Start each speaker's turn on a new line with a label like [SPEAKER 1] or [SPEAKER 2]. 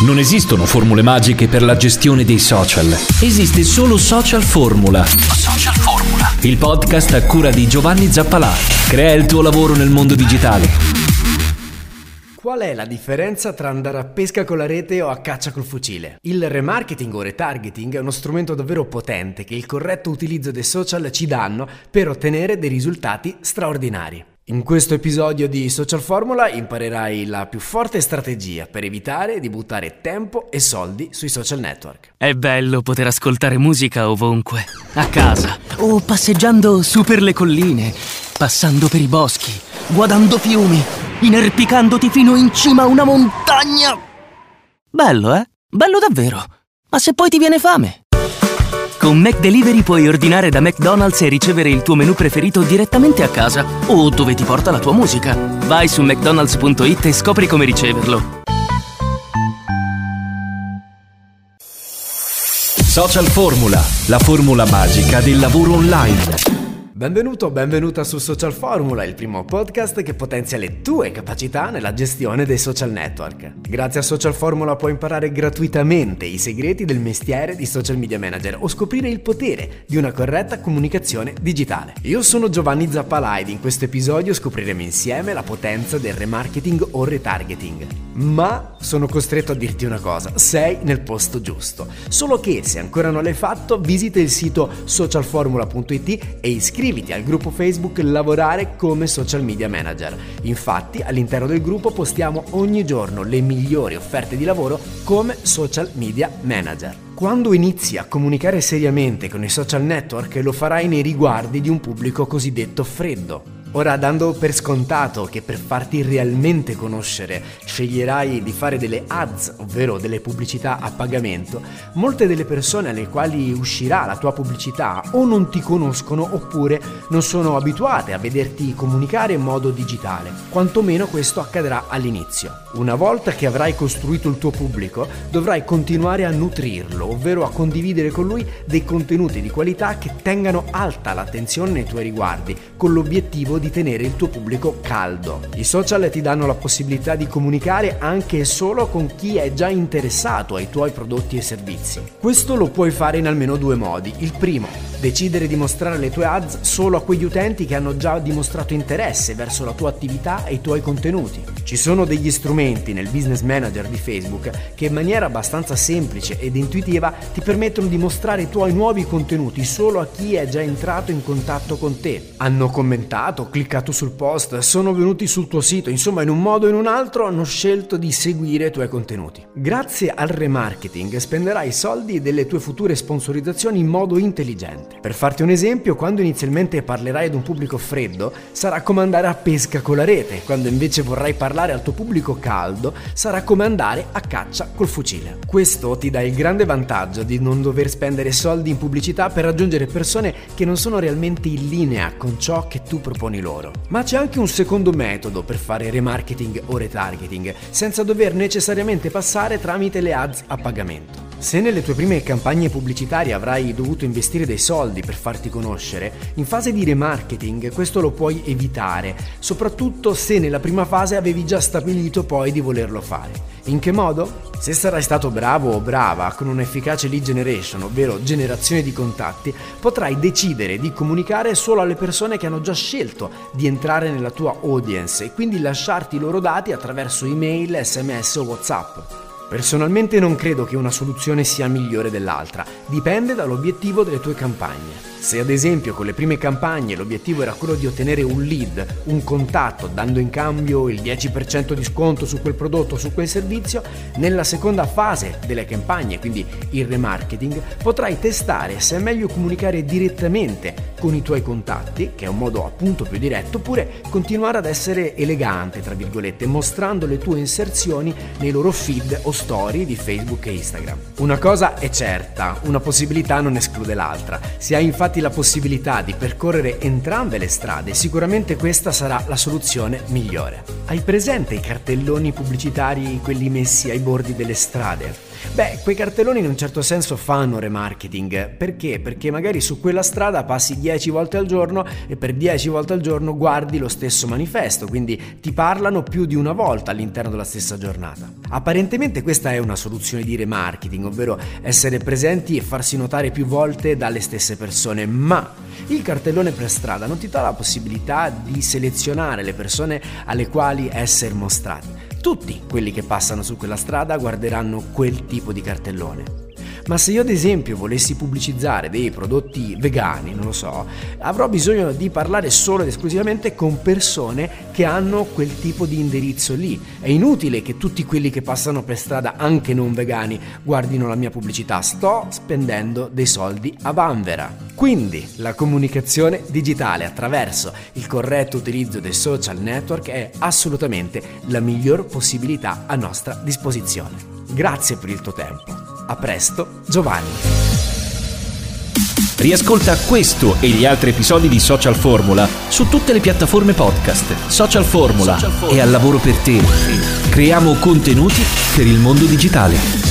[SPEAKER 1] Non esistono formule magiche per la gestione dei social. Esiste solo Social Formula. Social Formula. Il podcast a cura di Giovanni Zappalà. Crea il tuo lavoro nel mondo digitale.
[SPEAKER 2] Qual è la differenza tra andare a pesca con la rete o a caccia col fucile? Il remarketing o retargeting è uno strumento davvero potente che il corretto utilizzo dei social ci danno per ottenere dei risultati straordinari. In questo episodio di Social Formula imparerai la più forte strategia per evitare di buttare tempo e soldi sui social network.
[SPEAKER 3] È bello poter ascoltare musica ovunque, a casa o passeggiando su per le colline, passando per i boschi, guardando fiumi, inerpicandoti fino in cima a una montagna. Bello, eh? Bello davvero. Ma se poi ti viene fame? Con McDelivery puoi ordinare da McDonald's e ricevere il tuo menù preferito direttamente a casa o dove ti porta la tua musica. Vai su mcdonalds.it e scopri come riceverlo.
[SPEAKER 1] Social Formula, la formula magica del lavoro online.
[SPEAKER 2] Benvenuto o benvenuta su Social Formula, il primo podcast che potenzia le tue capacità nella gestione dei social network. Grazie a Social Formula puoi imparare gratuitamente i segreti del mestiere di social media manager o scoprire il potere di una corretta comunicazione digitale. Io sono Giovanni Zappalà ed in questo episodio scopriremo insieme la potenza del remarketing o retargeting. Ma sono costretto a dirti una cosa, sei nel posto giusto. Solo che se ancora non l'hai fatto, visita il sito socialformula.it e iscriviti al gruppo Facebook Lavorare come social media manager. Infatti, all'interno del gruppo postiamo ogni giorno le migliori offerte di lavoro come social media manager. Quando inizi a comunicare seriamente con i social network lo farai nei riguardi di un pubblico cosiddetto freddo. Ora, dando per scontato che per farti realmente conoscere sceglierai di fare delle ads, ovvero delle pubblicità a pagamento, molte delle persone alle quali uscirà la tua pubblicità o non ti conoscono oppure non sono abituate a vederti comunicare in modo digitale. Quantomeno questo accadrà all'inizio. Una volta che avrai costruito il tuo pubblico, dovrai continuare a nutrirlo, ovvero a condividere con lui dei contenuti di qualità che tengano alta l'attenzione nei tuoi riguardi, con l'obiettivo di tenere il tuo pubblico caldo. I social ti danno la possibilità di comunicare anche solo con chi è già interessato ai tuoi prodotti e servizi. Questo lo puoi fare in almeno due modi. Il primo, decidere di mostrare le tue ads solo a quegli utenti che hanno già dimostrato interesse verso la tua attività e i tuoi contenuti. Ci sono degli strumenti nel business manager di Facebook che in maniera abbastanza semplice ed intuitiva ti permettono di mostrare i tuoi nuovi contenuti solo a chi è già entrato in contatto con te. Hanno commentato, cliccato sul post, sono venuti sul tuo sito, insomma in un modo o in un altro hanno scelto di seguire i tuoi contenuti. Grazie al remarketing spenderai i soldi delle tue future sponsorizzazioni in modo intelligente. Per farti un esempio, quando inizialmente parlerai ad un pubblico freddo, sarà come andare a pesca con la rete, quando invece vorrai parlare al tuo pubblico caldo, sarà come andare a caccia col fucile. Questo ti dà il grande vantaggio di non dover spendere soldi in pubblicità per raggiungere persone che non sono realmente in linea con ciò che tu proponi loro. Ma c'è anche un secondo metodo per fare remarketing o retargeting, senza dover necessariamente passare tramite le ads a pagamento. Se nelle tue prime campagne pubblicitarie avrai dovuto investire dei soldi per farti conoscere, in fase di remarketing questo lo puoi evitare, soprattutto se nella prima fase avevi già stabilito poi di volerlo fare. In che modo? Se sarai stato bravo o brava con un'efficace lead generation, ovvero generazione di contatti, potrai decidere di comunicare solo alle persone che hanno già scelto di entrare nella tua audience e quindi lasciarti i loro dati attraverso email, sms o whatsapp. Personalmente non credo che una soluzione sia migliore dell'altra, dipende dall'obiettivo delle tue campagne. Se ad esempio con le prime campagne l'obiettivo era quello di ottenere un lead, un contatto, dando in cambio il 10% di sconto su quel prodotto o su quel servizio, nella seconda fase delle campagne, quindi il remarketing, potrai testare se è meglio comunicare direttamente con i tuoi contatti, che è un modo appunto più diretto, oppure continuare ad essere elegante, tra virgolette, mostrando le tue inserzioni nei loro feed o story di Facebook e Instagram. Una cosa è certa, una possibilità non esclude l'altra. Se hai infatti la possibilità di percorrere entrambe le strade, sicuramente questa sarà la soluzione migliore. Hai presente i cartelloni pubblicitari, quelli messi ai bordi delle strade? Beh, quei cartelloni in un certo senso fanno remarketing. Perché? Perché magari su quella strada passi 10 volte al giorno e per 10 volte al giorno guardi lo stesso manifesto, quindi ti parlano più di una volta all'interno della stessa giornata. Apparentemente questa è una soluzione di remarketing, ovvero essere presenti e farsi notare più volte dalle stesse persone, ma il cartellone per strada non ti dà la possibilità di selezionare le persone alle quali essere mostrati. Tutti quelli che passano su quella strada guarderanno quel tipo di cartellone. Ma se io ad esempio volessi pubblicizzare dei prodotti vegani, non lo so, avrò bisogno di parlare solo ed esclusivamente con persone che hanno quel tipo di indirizzo lì. È inutile che tutti quelli che passano per strada, anche non vegani, guardino la mia pubblicità. Sto spendendo dei soldi a vanvera. Quindi la comunicazione digitale attraverso il corretto utilizzo dei social network è assolutamente la miglior possibilità a nostra disposizione. Grazie per il tuo tempo. A presto, Giovanni.
[SPEAKER 1] Riascolta questo e gli altri episodi di Social Formula su tutte le piattaforme podcast. Social Formula, Social Formula. è al lavoro per te. Creiamo contenuti per il mondo digitale.